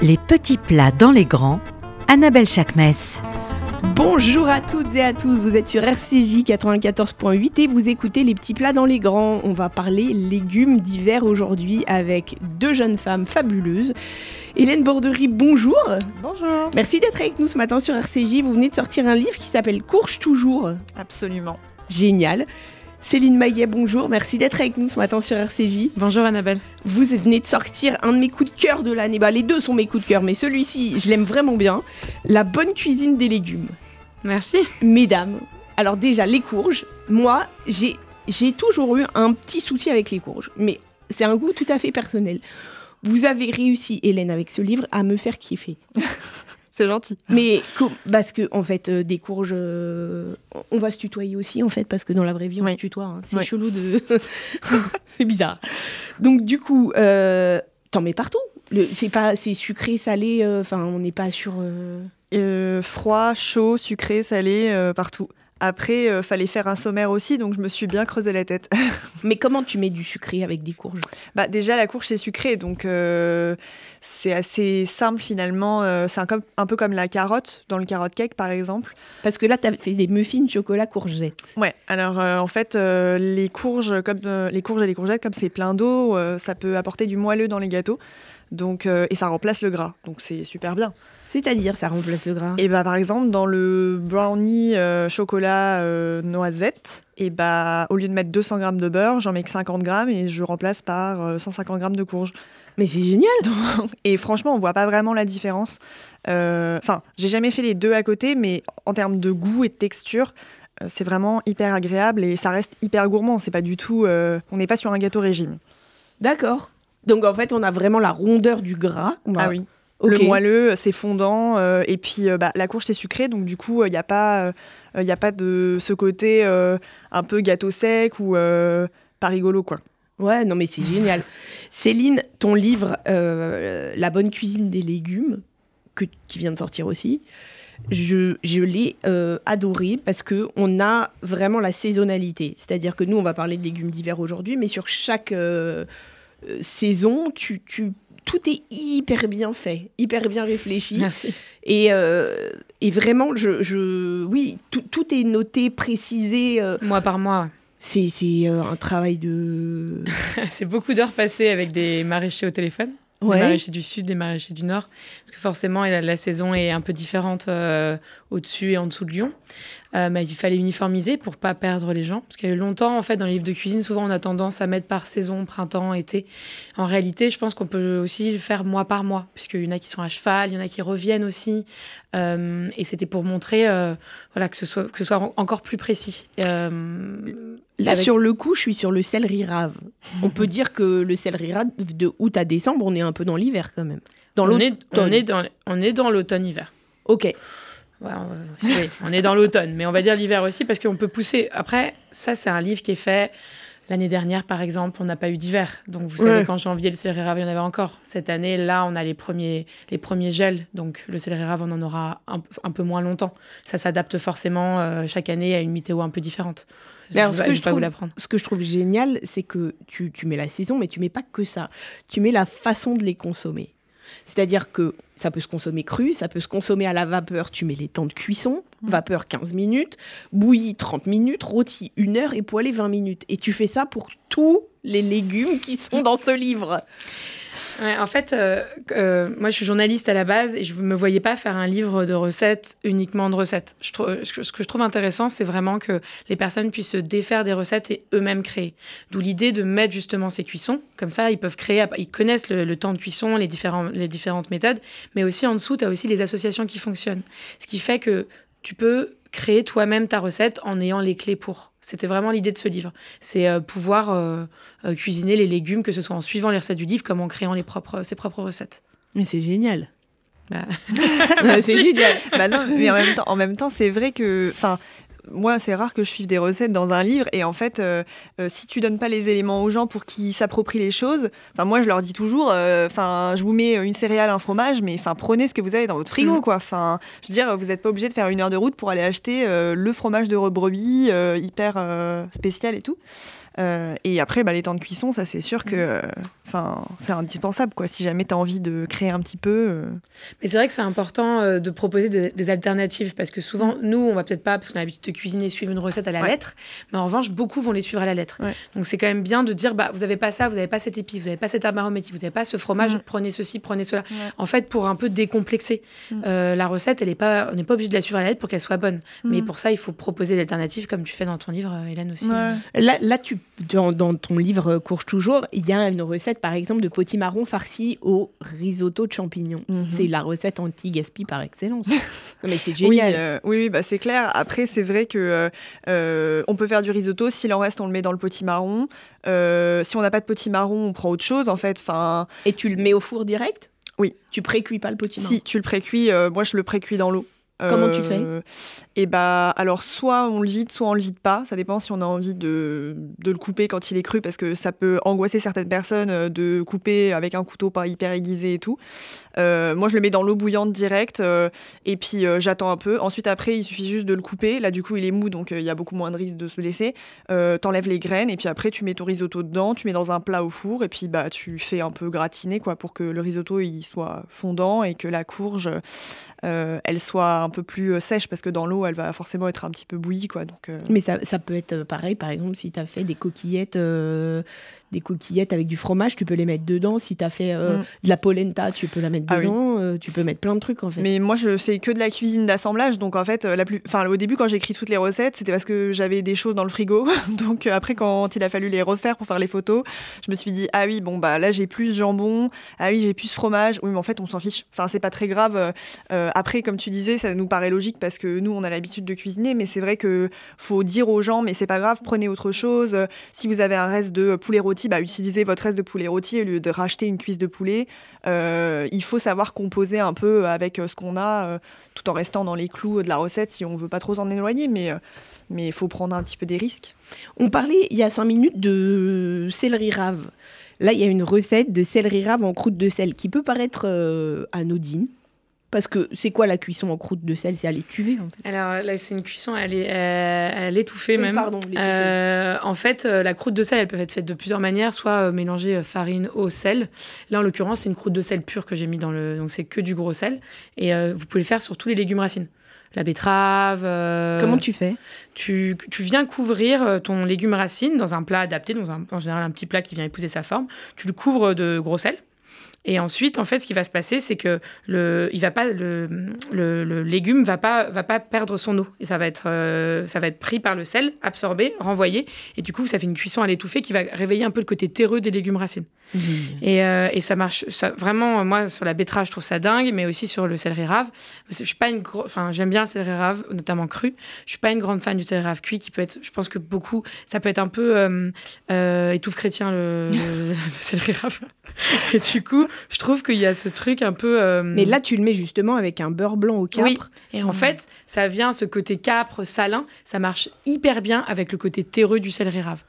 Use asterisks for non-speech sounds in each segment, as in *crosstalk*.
Les petits plats dans les grands, Annabelle Chakmes. Bonjour à toutes et à tous, vous êtes sur RCJ 94.8 et vous écoutez les petits plats dans les grands. On va parler légumes d'hiver aujourd'hui avec deux jeunes femmes fabuleuses. Hélène Borderie, bonjour. Bonjour. Merci d'être avec nous ce matin sur RCJ. Vous venez de sortir un livre qui s'appelle Courge toujours. Absolument. Génial. Céline Maillet, bonjour. Merci d'être avec nous ce matin sur RCJ. Bonjour Annabelle. Vous venez de sortir un de mes coups de cœur de l'année. Bah, les deux sont mes coups de cœur, mais celui-ci, je l'aime vraiment bien. La bonne cuisine des légumes. Merci. Mesdames, alors déjà, les courges. Moi, j'ai, j'ai toujours eu un petit souci avec les courges, mais c'est un goût tout à fait personnel. Vous avez réussi, Hélène, avec ce livre, à me faire kiffer. *laughs* C'est gentil. Mais parce que en fait, euh, des courges, euh, on va se tutoyer aussi en fait, parce que dans la vraie vie, on se tutoie. hein. C'est chelou de, *laughs* c'est bizarre. Donc du coup, euh, t'en mets partout. C'est pas, c'est sucré, salé. euh, Enfin, on n'est pas sur. euh, Euh, froid, chaud, sucré, salé, euh, partout. Après, euh, fallait faire un sommaire aussi, donc je me suis bien creusé la tête. *laughs* Mais comment tu mets du sucré avec des courges bah, déjà, la courge, c'est sucré, donc euh, c'est assez simple finalement. Euh, c'est un, peu comme la carotte, dans le carotte cake par exemple. Parce que là, t'as fait des muffins chocolat courgette. Ouais, alors euh, en fait, les courges, comme les courges et les courgettes, comme c'est plein d'eau, ça peut apporter du moelleux dans les gâteaux. Donc, euh, et ça remplace le gras, donc c'est super bien. C'est-à-dire, ça remplace le gras. Et bah par exemple dans le brownie euh, chocolat euh, noisette, et bah au lieu de mettre 200 grammes de beurre, j'en mets que 50 grammes et je remplace par euh, 150 grammes de courge. Mais c'est génial. Et franchement, on voit pas vraiment la différence. Enfin, j'ai jamais fait les deux à côté, mais en termes de goût et de texture, c'est vraiment hyper agréable et ça reste hyper gourmand. C'est pas du tout, on n'est pas sur un gâteau régime. D'accord. Donc en fait, on a vraiment la rondeur du gras. Ah oui. Le moelleux, c'est fondant. euh, et puis, euh, bah, la courge, c'est sucré. Donc, du coup, il n'y a, pas, euh, y a pas de ce côté euh, un peu gâteau sec ou euh, pas rigolo, quoi. Ouais, non mais c'est génial. *laughs* Céline, ton livre euh, La bonne cuisine des légumes, que, qui vient de sortir aussi, je, je l'ai euh, adoré parce que on a vraiment la saisonnalité. C'est-à-dire que nous, on va parler de légumes d'hiver aujourd'hui, mais sur chaque euh, euh, saison, tu, tu, tout est hyper bien fait, hyper bien réfléchi. Merci. Et, euh, et vraiment, je, je, oui, tout, tout est noté, précisé. euh, Mois par mois. c'est c'est, euh, un travail de... *laughs* C'est beaucoup d'heures passées avec des maraîchers au téléphone. Ouais. Des maraîchers du sud, des maraîchers du nord. Parce que forcément, la, la saison est un peu différente euh, au-dessus et en dessous de Lyon. Euh, il fallait uniformiser pour pas perdre les gens. Parce qu'il y a eu longtemps, en fait, dans les livres de cuisine, souvent on a tendance à mettre par saison, printemps, été. En réalité, je pense qu'on peut aussi le faire mois par mois. Puisqu'il y en a qui sont à cheval, il y en a qui reviennent aussi. Euh, et c'était pour montrer euh, voilà, que, ce soit, que ce soit en- encore plus précis. Là, avec- sur le coup, je suis sur le céleri rave. On peut dire que le céleri rave, de août à décembre, on est un peu dans l'hiver quand même. Dans on, est, l'automne. on, est dans, on est dans l'automne-hiver. Ok. Ouais, on, oui, on est dans l'automne, mais on va dire l'hiver aussi parce qu'on peut pousser. Après, ça, c'est un livre qui est fait l'année dernière, par exemple, on n'a pas eu d'hiver. Donc, vous savez, Ouais. qu'en janvier, le céleri rave, il y en avait encore. Cette année, là, on a les premiers, les premiers gels. Donc, le céleri rave, on en aura un, un peu moins longtemps. Ça s'adapte forcément euh, chaque année à une météo un peu différente. Mais alors, je ce que je trouve-. Ce que je trouve génial, c'est que tu, tu mets la saison, mais tu mets pas que ça. Tu mets la façon de les consommer. C'est-à-dire que ça peut se consommer cru, ça peut se consommer à la vapeur. Tu mets les temps de cuisson, vapeur 15 minutes, bouilli 30 minutes, rôti 1 heure et poêlé 20 minutes. Et tu fais ça pour tous les légumes qui sont dans ce livre. En fait, euh, euh, moi, je suis journaliste à la base et je ne me voyais pas faire un livre de recettes uniquement de recettes. Ce que- je trouve intéressant, c'est vraiment que les personnes puissent se défaire des recettes et eux-mêmes créer. D'où l'idée de mettre justement ces cuissons. Comme ça, ils peuvent créer, ils connaissent le, temps de cuisson, les, les différentes méthodes. Mais aussi en dessous, tu as aussi les associations qui fonctionnent. Ce qui fait que tu peux créer toi-même ta recette en ayant les clés pour. C'était vraiment l'idée de ce livre. C'est euh, pouvoir euh, euh, cuisiner les légumes, que ce soit en suivant les recettes du livre, comme en créant les propres, ses propres recettes. Mais c'est génial. Bah, Ouais, *laughs* c'est génial. bah non, mais en même temps, en même temps, c'est vrai que, enfin, moi, c'est rare que je suive des recettes dans un livre. Et en fait, euh, euh, si tu donnes pas les éléments aux gens pour qu'ils s'approprient les choses, enfin, moi, je leur dis toujours, euh, enfin, je vous mets une céréale, un fromage, mais enfin, prenez ce que vous avez dans votre frigo, Mhm. quoi. Enfin, je veux dire, vous n'êtes pas obligé de faire une heure de route pour aller acheter le fromage de brebis hyper spécial et tout. Euh, et après, bah, les temps de cuisson, ça c'est sûr que, euh, Enfin, c'est indispensable, quoi. Si jamais tu as envie de créer un petit peu. euh, Mais c'est vrai que c'est important euh, de proposer des, des alternatives parce que souvent, nous, on va peut-être pas, parce qu'on a l'habitude de cuisiner, suivre une recette à la Ouais. lettre, mais en revanche, beaucoup vont les suivre à la lettre. Ouais. Donc c'est quand même bien de dire, bah, vous n'avez pas ça, vous n'avez pas cette épice, vous n'avez pas cette herbe aromatique, vous n'avez pas ce fromage, Mhm. prenez ceci, prenez cela. Ouais. En fait, pour un peu décomplexer euh, la recette, elle est pas, on n'est pas obligé de la suivre à la lettre pour qu'elle soit bonne. Mais pour ça, il faut proposer des alternatives comme tu fais dans ton livre, euh, Hélène aussi. Ouais. Là, là tu, dans, dans ton livre Courge toujours, il y a une recette, par exemple, de potimarron farci au risotto de champignons. Mhm. C'est la recette anti-gaspi par excellence. *laughs* Non, mais c'est Oui, génial. euh, oui, oui, bah, c'est clair. Après, c'est vrai que euh, euh, on peut faire du risotto. S'il en reste, on le met dans le potimarron. Euh, si on n'a pas de potimarron, on prend autre chose, en fait. Enfin, Et tu le mets au four direct? Oui. Tu précuis pas le potimarron? Si tu le précuis, moi, je le précuis dans l'eau. Comment tu fais Et bah, alors, soit on le vide, soit on le vide pas. Ça dépend si on a envie de, de le couper quand il est cru, parce que ça peut angoisser certaines personnes euh, de couper avec un couteau pas hyper aiguisé et tout. Euh, moi, je le mets dans l'eau bouillante direct, euh, et puis euh, j'attends un peu. Ensuite, après, il suffit juste de le couper. Là, du coup, il est mou, donc il y a beaucoup moins de risque de se blesser. T'enlèves les graines, et puis après, tu mets ton risotto dedans, tu mets dans un plat au four, et puis bah, tu fais un peu gratiner, quoi, pour que le risotto il soit fondant et que la courge elle soit un peu plus sèche parce que dans l'eau elle va forcément être un petit peu bouillie quoi donc Mais ça, ça peut être pareil, par exemple, si tu as fait des coquillettes, des coquillettes avec du fromage, tu peux les mettre dedans. Si tu as fait euh, Mm. de la polenta, tu peux la mettre Ah oui. dedans. euh, tu peux mettre plein de trucs en fait. mais moi je fais que de la cuisine d'assemblage donc en fait euh, la plus enfin au début quand j'ai écrit toutes les recettes c'était parce que j'avais des choses dans le frigo *laughs* donc après quand il a fallu les refaire pour faire les photos je me suis dit ah oui bon bah là j'ai plus jambon ah oui j'ai plus fromage oui mais en fait on s'en fiche enfin c'est pas très grave Euh, après comme tu disais ça nous paraît logique parce que nous on a l'habitude de cuisiner mais c'est vrai que faut dire aux gens mais c'est pas grave prenez autre chose si vous avez un reste de poulet rôti bah utilisez votre reste de poulet rôti au lieu de racheter une cuisse de poulet Euh, il faut savoir composer un peu avec euh, ce qu'on a euh, tout en restant dans les clous de la recette si on veut pas trop s'en éloigner mais mais il faut prendre un petit peu des risques On parlait il y a cinq minutes de céleri rave. Là, il y a une recette de céleri rave en croûte de sel qui peut paraître anodine. Parce que c'est quoi la cuisson en croûte de sel? C'est à l'étuvée en fait. Alors là, c'est une cuisson à euh, l'étouffer Oui, même. pardon. Euh, en fait, euh, la croûte de sel, elle peut être faite de plusieurs manières, soit euh, mélanger farine, eau, sel. Là, en l'occurrence, c'est une croûte de sel pure que j'ai mis dans le, donc c'est que du gros sel. Et euh, vous pouvez le faire sur tous les légumes racines. La betterave. euh, Comment tu fais? tu, tu viens couvrir ton légume racine dans un plat adapté, dans un, en général un petit plat qui vient épouser sa forme. Tu le couvres de gros sel. Et ensuite, en fait, ce qui va se passer, c'est que le, il va pas, le, le, le légume va pas, va pas perdre son eau. Et ça va être, euh, ça va être pris par le sel, absorbé, renvoyé. Et du coup, ça fait une cuisson à l'étouffée qui va réveiller un peu le côté terreux des légumes racines. Et, euh, et ça marche, ça, vraiment, moi, sur la betterave, je trouve ça dingue, mais aussi sur le céleri rave. Je suis pas une enfin, j'aime bien le céleri rave, notamment cru. Je suis pas une grande fan du céleri rave cuit, qui peut être, je pense que beaucoup, ça peut être un peu euh, euh, étouffe chrétien, le, le, *laughs* le céleri rave. Et du coup, *laughs* je trouve qu'il y a ce truc un peu. euh, Mais là, tu le mets justement avec un beurre blanc au capre. Oui. Et en fait, ça vient, ce côté capre, salin, ça marche hyper bien avec le côté terreux du céleri rave.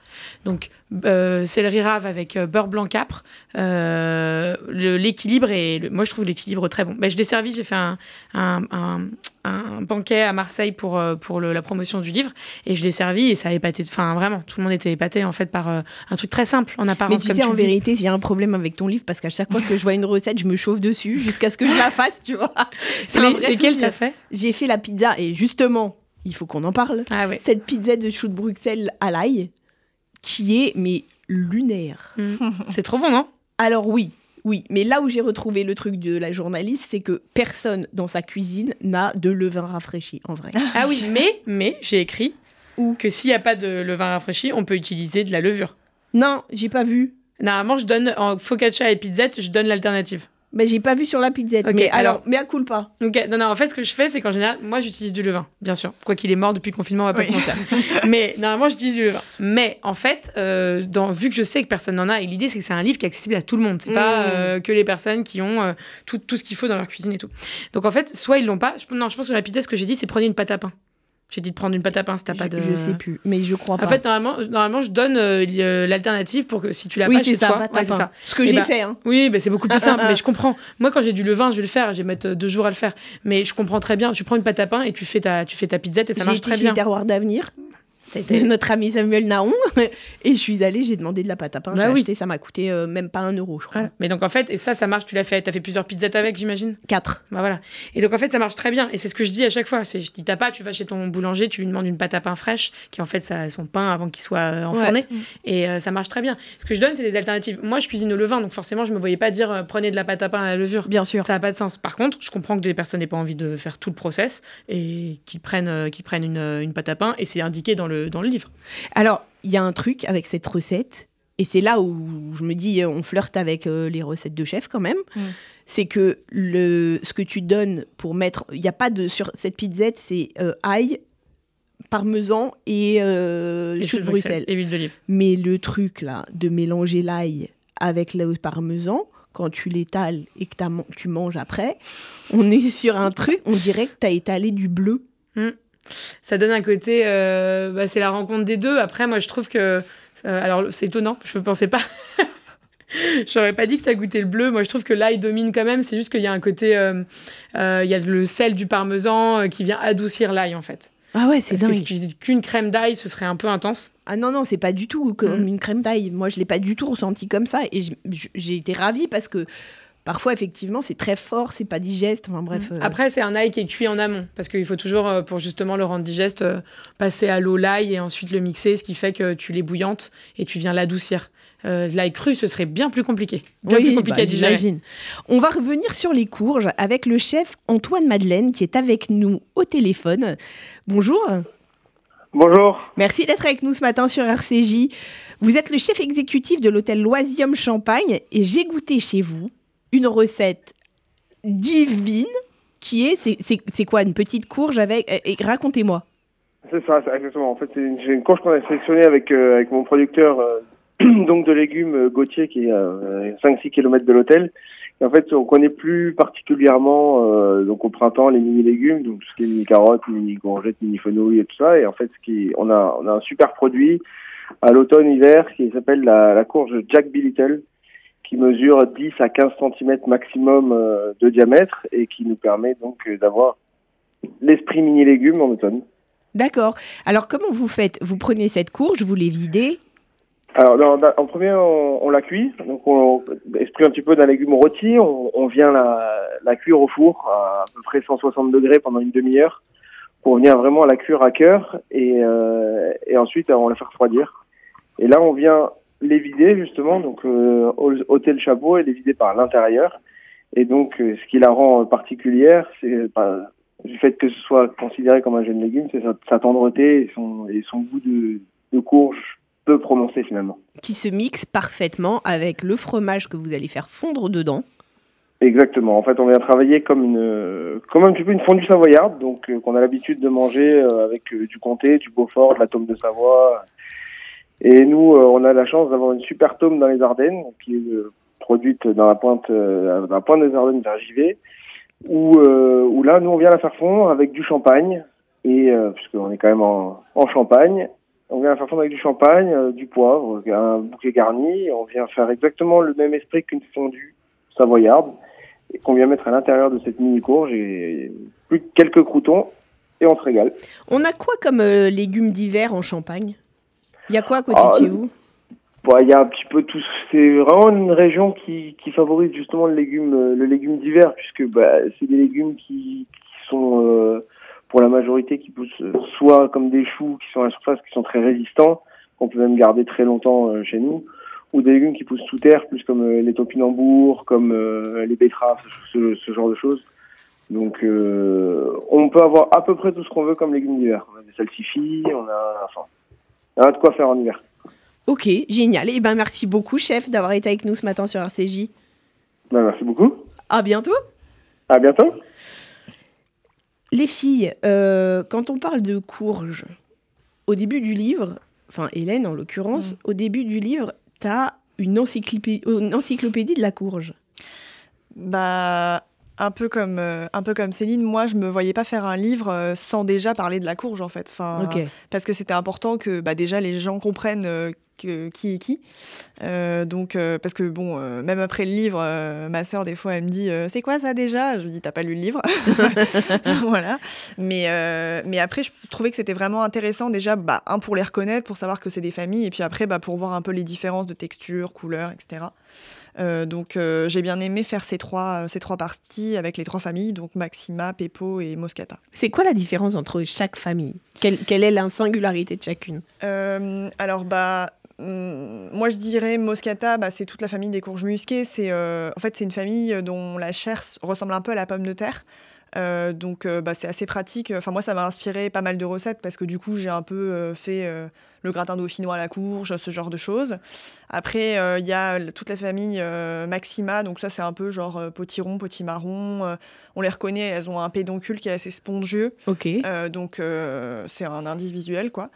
Donc, euh, céleri rave avec euh, beurre blanc capre, euh, l'équilibre est. le- moi, je trouve l'équilibre très bon. Ben, je l'ai servi, j'ai fait un, un, un- un banquet à Marseille pour, euh, pour le- la promotion du livre et je l'ai servi et ça a épaté. Enfin, vraiment, tout le monde était épaté en fait par euh, un truc très simple en Mais apparence. tu comme sais, tu en dis. vérité, il y a un problème avec ton livre parce qu'à chaque fois que je vois une recette, je me chauffe dessus jusqu'à ce que je la fasse, tu vois. *laughs* C'est lesquels t'as fait? J'ai fait la pizza et justement, il faut qu'on en parle. Ah ouais. Cette pizza de chou de Bruxelles à l'ail, qui est mais lunaire. Mm. C'est trop bon, non? Alors oui, oui, mais là où j'ai retrouvé le truc de la journaliste, c'est que personne dans sa cuisine n'a de levain rafraîchi, en vrai. Ah oui, *laughs* mais, mais j'ai écrit que s'il n'y a pas de levain rafraîchi, on peut utiliser de la levure. Non, j'ai pas vu. Normalement, je donne en focaccia et pizzette, je donne l'alternative. Mais j'ai pas vu sur la pizza. Ok, mais alors, alors- mais à coup pas. Ok, non, non, en fait, ce que je fais, c'est qu'en général, moi, j'utilise du levain, bien sûr. Quoi qu'il est mort depuis le confinement, on va pas Oui. se mentir. *laughs* Mais normalement, j'utilise du levain. Mais en fait, euh, dans, vu que je sais que personne n'en a, et l'idée, c'est que c'est un livre qui est accessible à tout le monde. C'est pas Mm. euh, que les personnes qui ont euh, tout, tout ce qu'il faut dans leur cuisine et tout. Donc en fait, soit ils l'ont pas. je- non, je pense que la pizza, ce que j'ai dit, c'est prenez une pâte à pain. J'ai dit de prendre une pâte à pain si t'as Je, pas de. je sais plus, mais je crois pas. En fait, normalement, normalement je donne euh, l'alternative pour que si tu l'as oui, pas chez ça, toi, pâte à ouais, c'est pain. ça. Ce que Eh j'ai ben, fait, hein. Oui, mais c'est beaucoup plus simple. mais *laughs* je comprends. Moi, quand j'ai du levain, je vais le faire. Je vais mettre deux jours à le faire. Mais je comprends très bien. Tu prends une pâte à pain et tu fais ta, tu fais ta pizzette et ça J'ai marche été très chez bien. Terroir d'Avenir. Notre ami Samuel Naon. *laughs* et je suis allée, j'ai demandé de la pâte à pain. Bah j'ai oui. acheté, ça m'a coûté euh, même pas un euro, je crois. Voilà. Mais donc en fait, et ça, ça marche, tu l'as fait, t'as fait plusieurs pizzas avec, j'imagine? Quatre. Bah voilà. Et donc en fait, ça marche très bien. Et c'est ce que je dis à chaque fois. C'est, je dis, t'as pas, tu vas chez ton boulanger, tu lui demandes une pâte à pain fraîche, qui en fait, ça, son pain avant qu'il soit euh, enfourné. Et euh, ça marche très bien. Ce que je donne, c'est des alternatives. Moi, je cuisine au levain, donc forcément, je me voyais pas dire, euh, prenez de la pâte à pain à la levure. Bien sûr. Ça n'a pas de sens. Par contre, je comprends que des personnes n'aient pas envie de faire tout le process et qu'ils prennent, qu'ils prennent une, une pâte à pain. Et c'est indiqué dans le, dans le livre. Alors, il y a un truc avec cette recette, et c'est là où je me dis, euh, on flirte avec euh, les recettes de chef quand même. Mm. C'est que le, ce que tu donnes pour mettre. Il n'y a pas de. Sur cette pizzette, c'est euh, ail, parmesan et, euh, Et chou de Bruxelles. Et huile d'olive. Mais le truc là, de mélanger l'ail avec le parmesan, quand tu l'étales et que tu manges après, on est sur un truc, on dirait que tu as étalé du bleu. Ça donne un côté. euh, bah, c'est la rencontre des deux. Après, moi, je trouve que. euh, alors, c'est étonnant. Je ne pensais pas. *laughs* J'aurais pas dit que ça goûtait le bleu. Moi, je trouve que l'ail domine quand même. C'est juste qu'il y a un côté. euh, Il y a le sel du parmesan qui vient adoucir l'ail, en fait. Ah ouais, c'est Parce que dingue. si tu dis qu'une crème d'ail, ce serait un peu intense. Ah non, non, c'est pas du tout comme Mm. une crème d'ail. Moi, je l'ai pas du tout ressenti comme ça. Et j'ai été ravie parce que parfois, effectivement, c'est très fort, c'est pas digeste. Enfin bref. euh, Après, c'est un ail qui est cuit en amont. Parce qu'il faut toujours, euh, pour justement le rendre digeste, euh, passer à l'eau l'ail et ensuite le mixer, ce qui fait que tu les bouillantes et tu viens l'adoucir. Euh, l'ail cru, ce serait bien plus compliqué. Bien oui, plus compliqué bah, à digérer. j'imagine. On va revenir sur les courges avec le chef Antoine Madeleine qui est avec nous au téléphone. Bonjour. Bonjour. Merci d'être avec nous ce matin sur RCJ. Vous êtes le chef exécutif de l'hôtel Loisium Champagne et j'ai goûté chez vous une recette divine qui est, c'est- quoi, une petite courge avec... Racontez-moi. C'est ça, exactement. En fait, c'est une, courge qu'on a sélectionnée avec, euh, avec mon producteur euh, *clears throat* donc de légumes euh, Gauthier qui est à 5-6 km de l'hôtel. En fait, on connaît plus particulièrement euh, donc au printemps les mini légumes, donc tout ce qui est mini carottes, mini courgettes, mini fenouil et tout ça. Et en fait, ce qui, on a on a un super produit à l'automne-hiver qui s'appelle la, courge Jack B. qui mesure 10 à 15 cm maximum euh, de diamètre et qui nous permet donc euh, d'avoir l'esprit mini légumes en automne. D'accord. Alors comment vous faites? Vous prenez cette courge, vous les videz? Alors, en premier, on, on la cuit. Donc, on, esprit un petit peu d'un légume rôti. On, on vient la, la cuire au four à, à peu près 160 degrés pendant une demi-heure pour venir vraiment la cuire à cœur et, euh, et ensuite on la fait refroidir. Et là, on vient les vider justement. Donc, euh, ôter le chapeau et les vider par l'intérieur. Et donc, euh, ce qui la rend particulière, c'est bah, du fait que ce soit considéré comme un jeune légume, c'est sa, sa tendreté et son, et son goût de, de courge peu prononcé finalement. qui se mixent parfaitement avec le fromage que vous allez faire fondre dedans. Exactement. En fait, on vient travailler comme une, comme un petit peu une fondue savoyarde, donc euh, qu'on a l'habitude de manger euh, avec euh, du comté, du Beaufort, de la tome de Savoie. Et nous, euh, on a la chance d'avoir une super tome dans les Ardennes, qui est euh, produite dans la pointe, euh, dans la pointe des Ardennes vers Givet, où, où là, nous, on vient la faire fondre avec du champagne, et puisqu'on est quand même en, en Champagne, on vient la faire fondre avec du champagne, du poivre, un bouquet garni. On vient faire exactement le même esprit qu'une fondue savoyarde et qu'on vient mettre à l'intérieur de cette mini courge et plus que quelques croutons et on se régale. On a quoi comme euh, légumes d'hiver en Champagne? Il y a quoi à côté Ah, de chez vous Bon, il y a un petit peu tout. C'est vraiment une région qui, qui favorise justement le légume, euh, le légume d'hiver, puisque bah, c'est des légumes qui, qui sont, euh, pour la majorité, qui poussent euh, soit comme des choux qui sont à la surface, qui sont très résistants, qu'on peut même garder très longtemps euh, chez nous, ou des légumes qui poussent sous terre, plus comme euh, les topinambours, comme les betteraves, ce, ce genre de choses. Donc, on peut avoir à peu près tout ce qu'on veut comme légumes d'hiver. On a des salsifis, on a, enfin, a de quoi faire en hiver. Ok, génial. Et ben merci beaucoup, chef, d'avoir été avec nous ce matin sur RCJ. Ben, merci beaucoup. À bientôt. À bientôt. Les filles, euh, quand on parle de courge, au début du livre, enfin Hélène en l'occurrence, au début du livre, tu as une encyclopédie, une encyclopédie de la courge. Bah, un peu comme euh, un peu comme Céline, moi je me voyais pas faire un livre euh, sans déjà parler de la courge en fait. Enfin, parce que c'était important que bah, déjà les gens comprennent euh, que- qui est qui. Donc, parce que bon, même après le livre, ma sœur, des fois, elle me dit C'est quoi ça déjà? Je lui dis T'as pas lu le livre *laughs* *laughs* Voilà. Mais, mais après, je trouvais que c'était vraiment intéressant, déjà, bah, un, pour les reconnaître, pour savoir que c'est des familles, et puis après, bah, pour voir un peu les différences de texture, couleur, etc. Euh, donc, euh, j'ai bien aimé faire ces trois, euh, ces trois parties avec les trois familles, donc Maxima, Peppo et Moscata. C'est quoi la différence entre chaque famille? Quelle, quelle est la singularité de chacune? Euh, alors, bah, hum, moi, je dirais Moscata, bah, c'est toute la famille des courges musquées. C'est, euh, en fait, c'est une famille dont la chair ressemble un peu à la pomme de terre. Euh, donc, euh, bah, c'est assez pratique. Enfin, moi, ça m'a inspiré pas mal de recettes parce que du coup, j'ai un peu euh, fait le gratin dauphinois à la courge, ce genre de choses. Après, il y a toute la famille Maxima. Donc, ça, c'est un peu genre potiron, potimarron. On les reconnaît, elles ont un pédoncule qui est assez spongieux. Ok. Donc, c'est un indice visuel, quoi.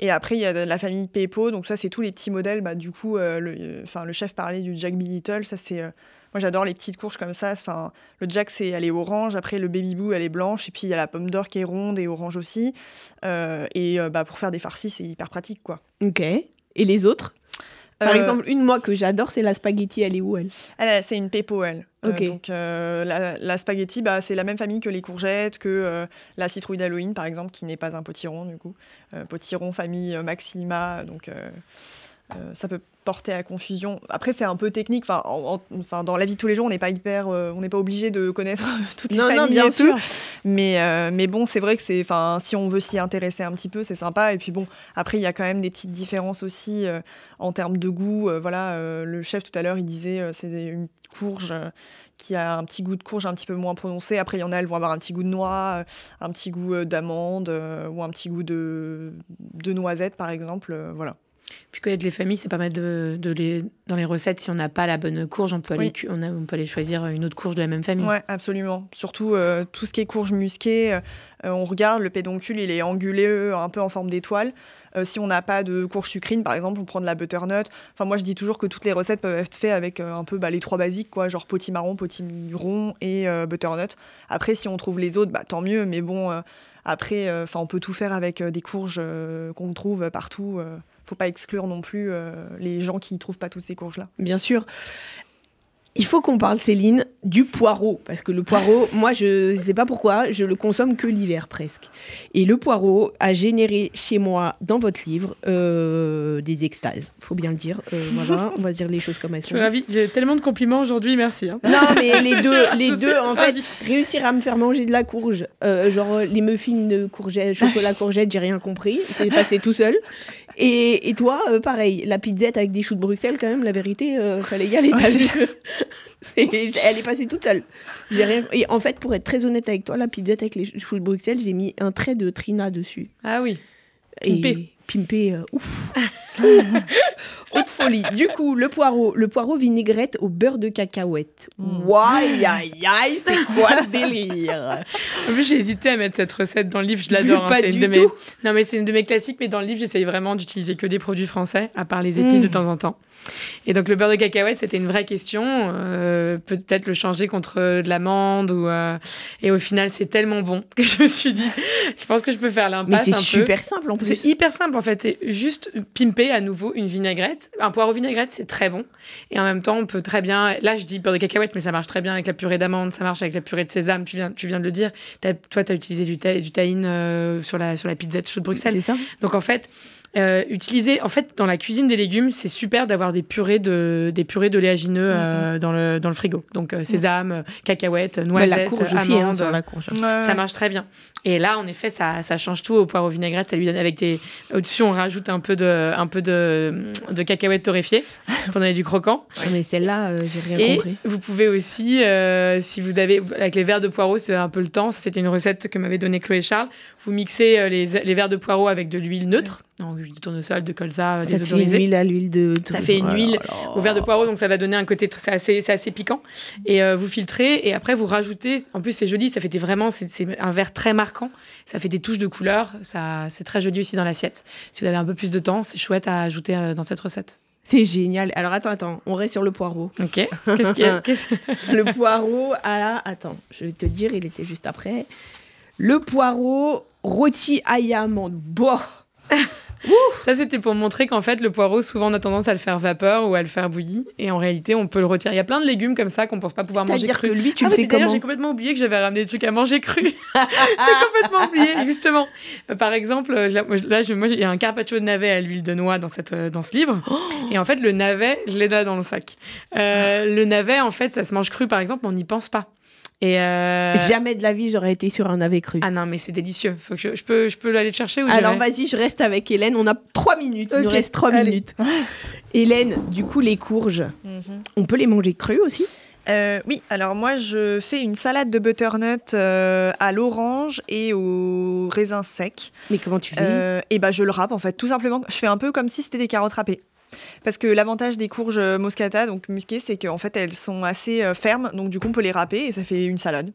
Et après, il y a la famille Peppo. Donc, ça, c'est tous les petits modèles. Bah, du coup, le, le chef parlait du Jack B. Little. Ça, c'est. Moi, j'adore les petites courges comme ça. Enfin, le Jack, c'est, elle est orange. Après, le Baby Boo, elle est blanche. Et puis, il y a la pomme d'or qui est ronde et orange aussi. Euh, et euh, bah, pour faire des farcis, c'est hyper pratique, quoi. Ok. Et les autres? Par Euh, exemple, une moi que j'adore, c'est la spaghetti. Elle est où elle? Elle, c'est une Peppo, elle. Euh, Ok. donc, euh, la, la spaghetti, bah, c'est la même famille que les courgettes, que la citrouille d'Halloween, par exemple, qui n'est pas un potiron, du coup. Potiron, famille Maxima, donc ça peut porter à confusion. Après, c'est un peu technique. Enfin, en- en- enfin, dans la vie de tous les jours, on n'est pas hyper, euh, on n'est pas obligé de connaître *laughs* toutes les Non, non, familles bien et tout. sûr. Mais, euh, mais bon, c'est vrai que c'est, enfin, si on veut s'y intéresser un petit peu, c'est sympa. Et puis bon, après, il y a quand même des petites différences aussi euh, en termes de goût. Euh, voilà, euh, le chef tout à l'heure, il disait, euh, c'est une courge. euh, qui a un petit goût de courge un petit peu moins prononcé. Après, il y en a, elles vont avoir un petit goût de noix, euh, un petit goût euh, d'amande euh, ou un petit goût de, de noisette, par exemple. euh, voilà. Puis connaître les familles, c'est pas mal de, de les, dans les recettes. Si on n'a pas la bonne courge, on peut, aller, Oui. on, a- on peut aller choisir une autre courge de la même famille. Ouais, absolument. Surtout euh, tout ce qui est courge musquée, euh, on regarde, le pédoncule, il est anguleux, un peu en forme d'étoile. Euh, si on n'a pas de courge sucrine, par exemple, on prend de la butternut. Enfin, moi, je dis toujours que toutes les recettes peuvent être faites avec euh, un peu bah, les trois basiques, quoi, genre potimarron, potiron et euh, butternut. Après, si on trouve les autres, bah, tant mieux. Mais bon, euh, après, euh, on peut tout faire avec euh, des courges euh, qu'on trouve partout. Euh. faut pas exclure non plus euh, les gens qui trouvent pas toutes ces courges-là. Bien sûr. Il faut qu'on parle, Céline, du poireau. Parce que le poireau, *laughs* moi, je ne sais pas pourquoi, je le consomme que l'hiver presque. Et le poireau a généré chez moi, dans votre livre, euh, des extases. faut bien le dire. Euh, voilà, on va dire les choses comme elles Je sont. suis ravie. J'ai tellement de compliments aujourd'hui, merci. hein. Non, mais les *laughs* deux, les Je deux, suis en fait, ravie. réussir à me faire manger de la courge, euh, genre les muffins de courgette, chocolat *laughs* courgette, j'ai rien compris, c'est passé tout seul. Et, et toi, euh, pareil, la pizzette avec des choux de Bruxelles, quand même, la vérité, euh, fallait y aller. Ouais, *laughs* Elle est passée toute seule. Rien... Et en fait, pour être très honnête avec toi, la pizzette avec les choux de Bruxelles, j'ai mis un trait de Trina dessus. Ah oui. Et. Pimpé, euh, ouf. *laughs* Haute folie. Du coup, le poireau, le poireau vinaigrette au beurre de cacahuète. Mm. Aïe, aïe, c'est quoi ce délire? En plus, j'ai hésité à mettre cette recette dans le livre. Je l'adore. hein, Pas c'est une du de mes... tout. Non, mais c'est une de mes classiques. Mais dans le livre, j'essaye vraiment d'utiliser que des produits français, à part les épices Mm. de temps en temps. Et donc, le beurre de cacahuète, c'était une vraie question. Euh, Peut-être le changer contre de l'amande. ou euh, Et au final, c'est tellement bon *laughs* que je me suis dit, je pense que je peux faire Mais l'impasse c'est peu. super simple en plus. C'est hyper simple en fait, c'est juste pimper à nouveau une vinaigrette. Un poireau vinaigrette, c'est très bon. Et en même temps, on peut très bien. Là, je dis beurre de cacahuète, mais ça marche très bien avec la purée d'amande, ça marche avec la purée de sésame. Tu viens, tu viens de le dire. Toi, tu as utilisé du, ta- du euh, sur, la, sur la pizzette chaude de Bruxelles. C'est ça Donc en fait, euh, utiliser, en fait, dans la cuisine des légumes, c'est super d'avoir des purées de des purées d'oléagineux euh, dans le dans le frigo. Donc euh, sésame, euh, cacahuètes, Mais noisettes, la courge aussi, hein, amandes. la courge. Ça marche très bien. Et là, en effet, ça, ça change tout au poireau vinaigrette. Ça lui donne avec des au-dessus, on rajoute un peu de un peu de, de cacahuètes torréfiées *laughs* pour donner du croquant. Ouais, Mais celle-là, euh, j'ai rien Et compris. vous pouvez aussi, euh, si vous avez avec les verres de poireaux, c'est un peu le temps. Ça, c'était une recette que m'avait donnée Chloé Charles. Vous mixez euh, les, les verres de poireaux avec de l'huile neutre, donc huile de tournesol, de colza, Ça fait une huile à l'huile de... Ça fait une huile au verre de poireau, donc ça va donner un côté, c'est assez, c'est assez piquant. Et euh, vous filtrez, et après vous rajoutez, en plus c'est joli, ça fait des, vraiment, c'est c'est un verre très marquant, ça fait des touches de couleur, ça, c'est très joli aussi dans l'assiette. Si vous avez un peu plus de temps, c'est chouette à ajouter euh, dans cette recette. C'est génial. Alors attends, attends, on reste sur le poireau. Ok. Qu'est-ce qu'il y a qu'est-ce- le poireau, ah là, attends, je vais te dire, il était juste après. Le poireau rôti ail amande. Bon, Ça, c'était pour montrer qu'en fait, le poireau, souvent, on a tendance à le faire vapeur ou à le faire bouillir. Et en réalité, on peut le retirer. Il y a plein de légumes comme ça qu'on pense pas pouvoir manger cru. que lui, tu Ah le fais d'ailleurs, j'ai complètement oublié que j'avais ramené des trucs à manger cru. *laughs* *laughs* j'ai complètement oublié, justement. Euh, Par exemple, euh, là, je- moi, il y a un carpaccio de navet à l'huile de noix dans, cette, euh, dans ce livre. Oh Et en fait, le navet, je l'ai là dans le sac. Euh, le navet, en fait, ça se mange cru, par exemple, on n'y pense pas. Et euh, Jamais de la vie, j'aurais été sur un navet cru. Ah non, mais c'est délicieux. Faut que je, je peux, je peux aller le chercher ou Alors vas-y, je reste avec Hélène. On a trois minutes. Il nous reste trois allez. minutes. *laughs* Hélène, du coup, les courges, Mhm. on peut les manger crues aussi? Euh, oui, alors moi je fais une salade de butternut euh, à l'orange et au raisin sec. Mais comment tu fais? Euh, et bah je le râpe en fait, tout simplement. Je fais un peu comme si c'était des carottes râpées. Parce que l'avantage des courges euh, moscata, donc musquées, c'est qu'en fait elles sont assez euh, fermes, donc du coup on peut les râper et ça fait une salade.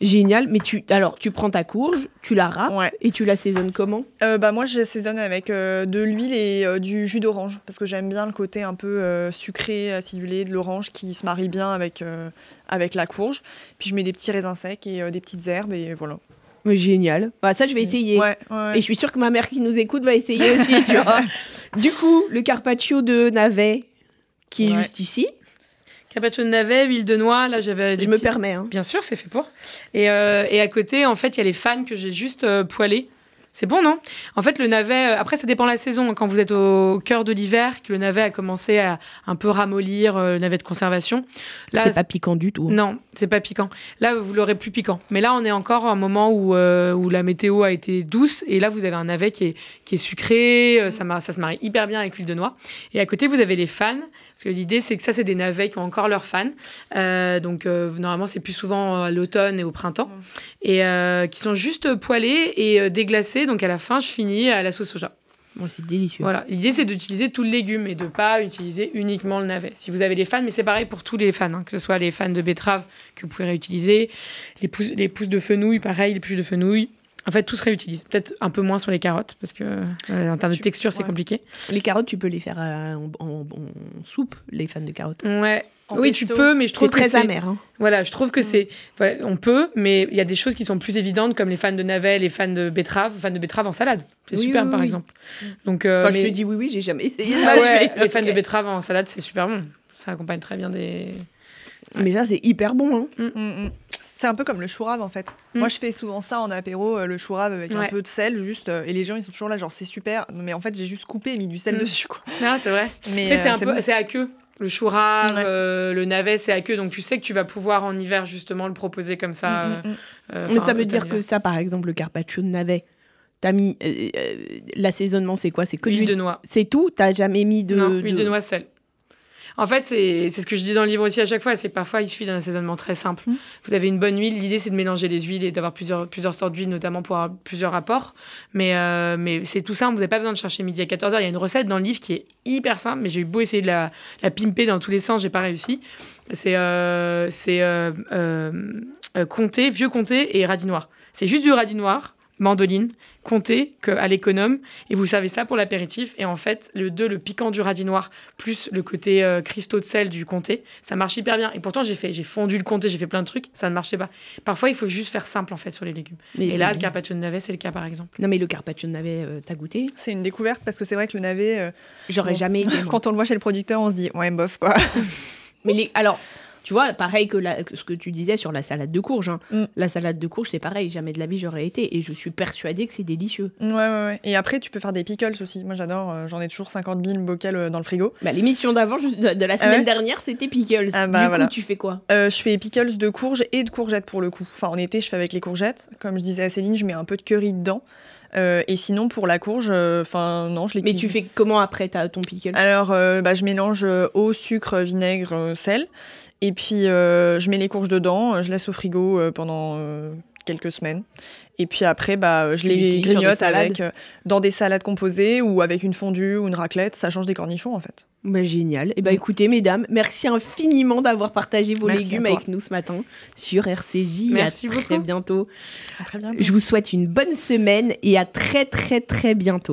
Génial. Mais tu, alors, tu prends ta courge, tu la râpes Ouais. et tu l'assaisonnes comment? Euh, bah moi j'assaisonne avec euh, de l'huile et euh, du jus d'orange parce que j'aime bien le côté un peu sucré, acidulé de l'orange qui se marie bien avec, avec la courge. Puis je mets des petits raisins secs et des petites herbes et voilà. Mais Génial. Bah, ça, je vais essayer. Ouais, ouais. Et je suis sûre que ma mère qui nous écoute va essayer aussi, tu vois. *laughs* Du coup, le carpaccio de navet, qui est Ouais. juste ici, Carpaccio de navet, huile de noix. Là, j'avais. je me petits- permets. hein. Bien sûr, c'est fait pour. Et, euh, et à côté, en fait, il y a les fans que j'ai juste euh, poêlés. C'est bon, non? En fait, le navet, euh, après, ça dépend de la saison. hein. Quand vous êtes au cœur de l'hiver, que le navet a commencé à un peu ramollir, euh, le navet de conservation. Là, C'est pas piquant du tout. Non, c'est pas piquant. Là, vous l'aurez plus piquant. Mais là, on est encore à un moment où, euh, où la météo a été douce. Et là, vous avez un navet qui est, qui est sucré. Ça, ça se marie hyper bien avec l'huile de noix. Et à côté, vous avez les fans. Parce que l'idée, c'est que ça, c'est des navets qui ont encore leurs fans. Euh, donc, euh, normalement, c'est plus souvent à l'automne et au printemps. Et euh, qui sont juste poêlés et euh, déglacés. Donc, à la fin, je finis à la sauce soja. Bon, c'est délicieux. Voilà. L'idée, c'est d'utiliser tout le légume et de pas utiliser uniquement le navet. Si vous avez les fans, mais c'est pareil pour tous les fans, hein, que ce soit les fans de betterave que vous pouvez réutiliser, les pousses, les pousses de fenouil, pareil, les pousses de fenouil. En fait, tout se réutilise. Peut-être un peu moins sur les carottes, parce que euh, en termes de Tu- texture, c'est compliqué. Les carottes, tu peux les faire à- en, en- en soupe, les fans de carottes. Ouais. En oui, pesto. tu peux, mais je C'est trouve que très c'est amer. hein. Voilà, je trouve que c'est. ouais, on peut, mais il y a des choses qui sont plus évidentes, comme les fans de navet, les fans de betterave, fans de betterave en salade. C'est Oui, super, oui, par oui. exemple. Donc, euh, mais- je te dis oui, oui, j'ai jamais essayé. Ah ouais, *laughs* les fans de betterave en salade, c'est super bon. Ça accompagne très bien des. Mais ça, c'est hyper bon. hein. Mm, mm. C'est un peu comme le chourave en fait. Mm. Moi je fais souvent ça en apéro, euh, le chourave avec un peu de sel juste, euh, et les gens ils sont toujours là genre c'est super, mais en fait j'ai juste coupé et mis du sel Mm. dessus quoi. Non, c'est vrai. Mais c'est euh, un peu, bon. c'est à queue. Le chourave, Ouais. euh, le navet, c'est à queue. Donc tu sais que tu vas pouvoir en hiver justement le proposer comme ça. Mm, mm, mm. Mais ça veut dire que ça, par exemple, le carpaccio de navet, t'as mis. euh, euh, L'assaisonnement, c'est quoi? C'est que Huile l'huile de noix. C'est tout? T'as jamais mis de. non, huile de de- noix, sel. En fait, c'est ce que je dis dans le livre aussi à chaque fois, c'est parfois il suffit d'un assaisonnement très simple. Mm. Vous avez une bonne huile, l'idée c'est de mélanger les huiles et d'avoir plusieurs, plusieurs sortes d'huile, notamment pour avoir plusieurs apports. Mais, euh, mais c'est tout simple, vous n'avez pas besoin de chercher midi à 14h. Il y a une recette dans le livre qui est hyper simple, mais j'ai eu beau essayer de la, la pimper dans tous les sens, j'ai pas réussi. C'est euh, c'est, euh, euh, euh, comté, vieux comté et radis noir. C'est juste du radis noir, mandoline, comté que, à l'économe, et vous servez ça pour l'apéritif. Et en fait, le 2, le piquant du radis noir, plus le côté euh, cristaux de sel du comté, ça marche hyper bien. Et pourtant, j'ai fait, j'ai fondu le comté, j'ai fait plein de trucs, ça ne marchait pas. Parfois, il faut juste faire simple en fait sur les légumes. Mais- Et là, le carpaccio de navet, c'est le cas par exemple. Non, mais le carpaccio de navet, euh, t'as goûté? C'est une découverte parce que c'est vrai que le navet, euh, J'aurais Bon. jamais *laughs* quand on le voit chez le producteur, on se dit ouais bof quoi. *laughs* Mais les- alors, tu vois, pareil que, la- que ce que tu disais sur la salade de courge. hein. Mm. La salade de courge, c'est pareil. Jamais de la vie j'aurais été. Et je suis persuadée que c'est délicieux. Ouais, ouais, ouais. Et après, tu peux faire des pickles aussi. Moi, j'adore. euh, J'en ai toujours 50 000 bocals euh, dans le frigo. Bah, L'émission d'avant, de, de la semaine ouais dernière, c'était pickles. Ah bah, du voilà. coup, tu fais quoi? Euh, je fais pickles de courges et de courgettes pour le coup. Enfin, en été, je fais avec les courgettes. Comme je disais à Céline, je mets un peu de curry dedans. Euh, et sinon, pour la courge, euh, enfin, non, je les Mais tu fais comment après t'as ton pickle? Alors, euh, bah, je mélange euh, eau, sucre, vinaigre, sel. Et puis, euh, je mets les courges dedans. Je laisse au frigo euh, pendant euh, quelques semaines. Et puis après, bah, je les grignote avec, euh, dans des salades composées ou avec une fondue ou une raclette. Ça change des cornichons, en fait. Bah, génial. Et bah Mm. écoutez, mesdames, merci infiniment d'avoir partagé vos Merci légumes avec nous ce matin sur RCJ. Merci à très beaucoup. bientôt. À très bientôt. Je vous souhaite une bonne semaine et à très très très bientôt.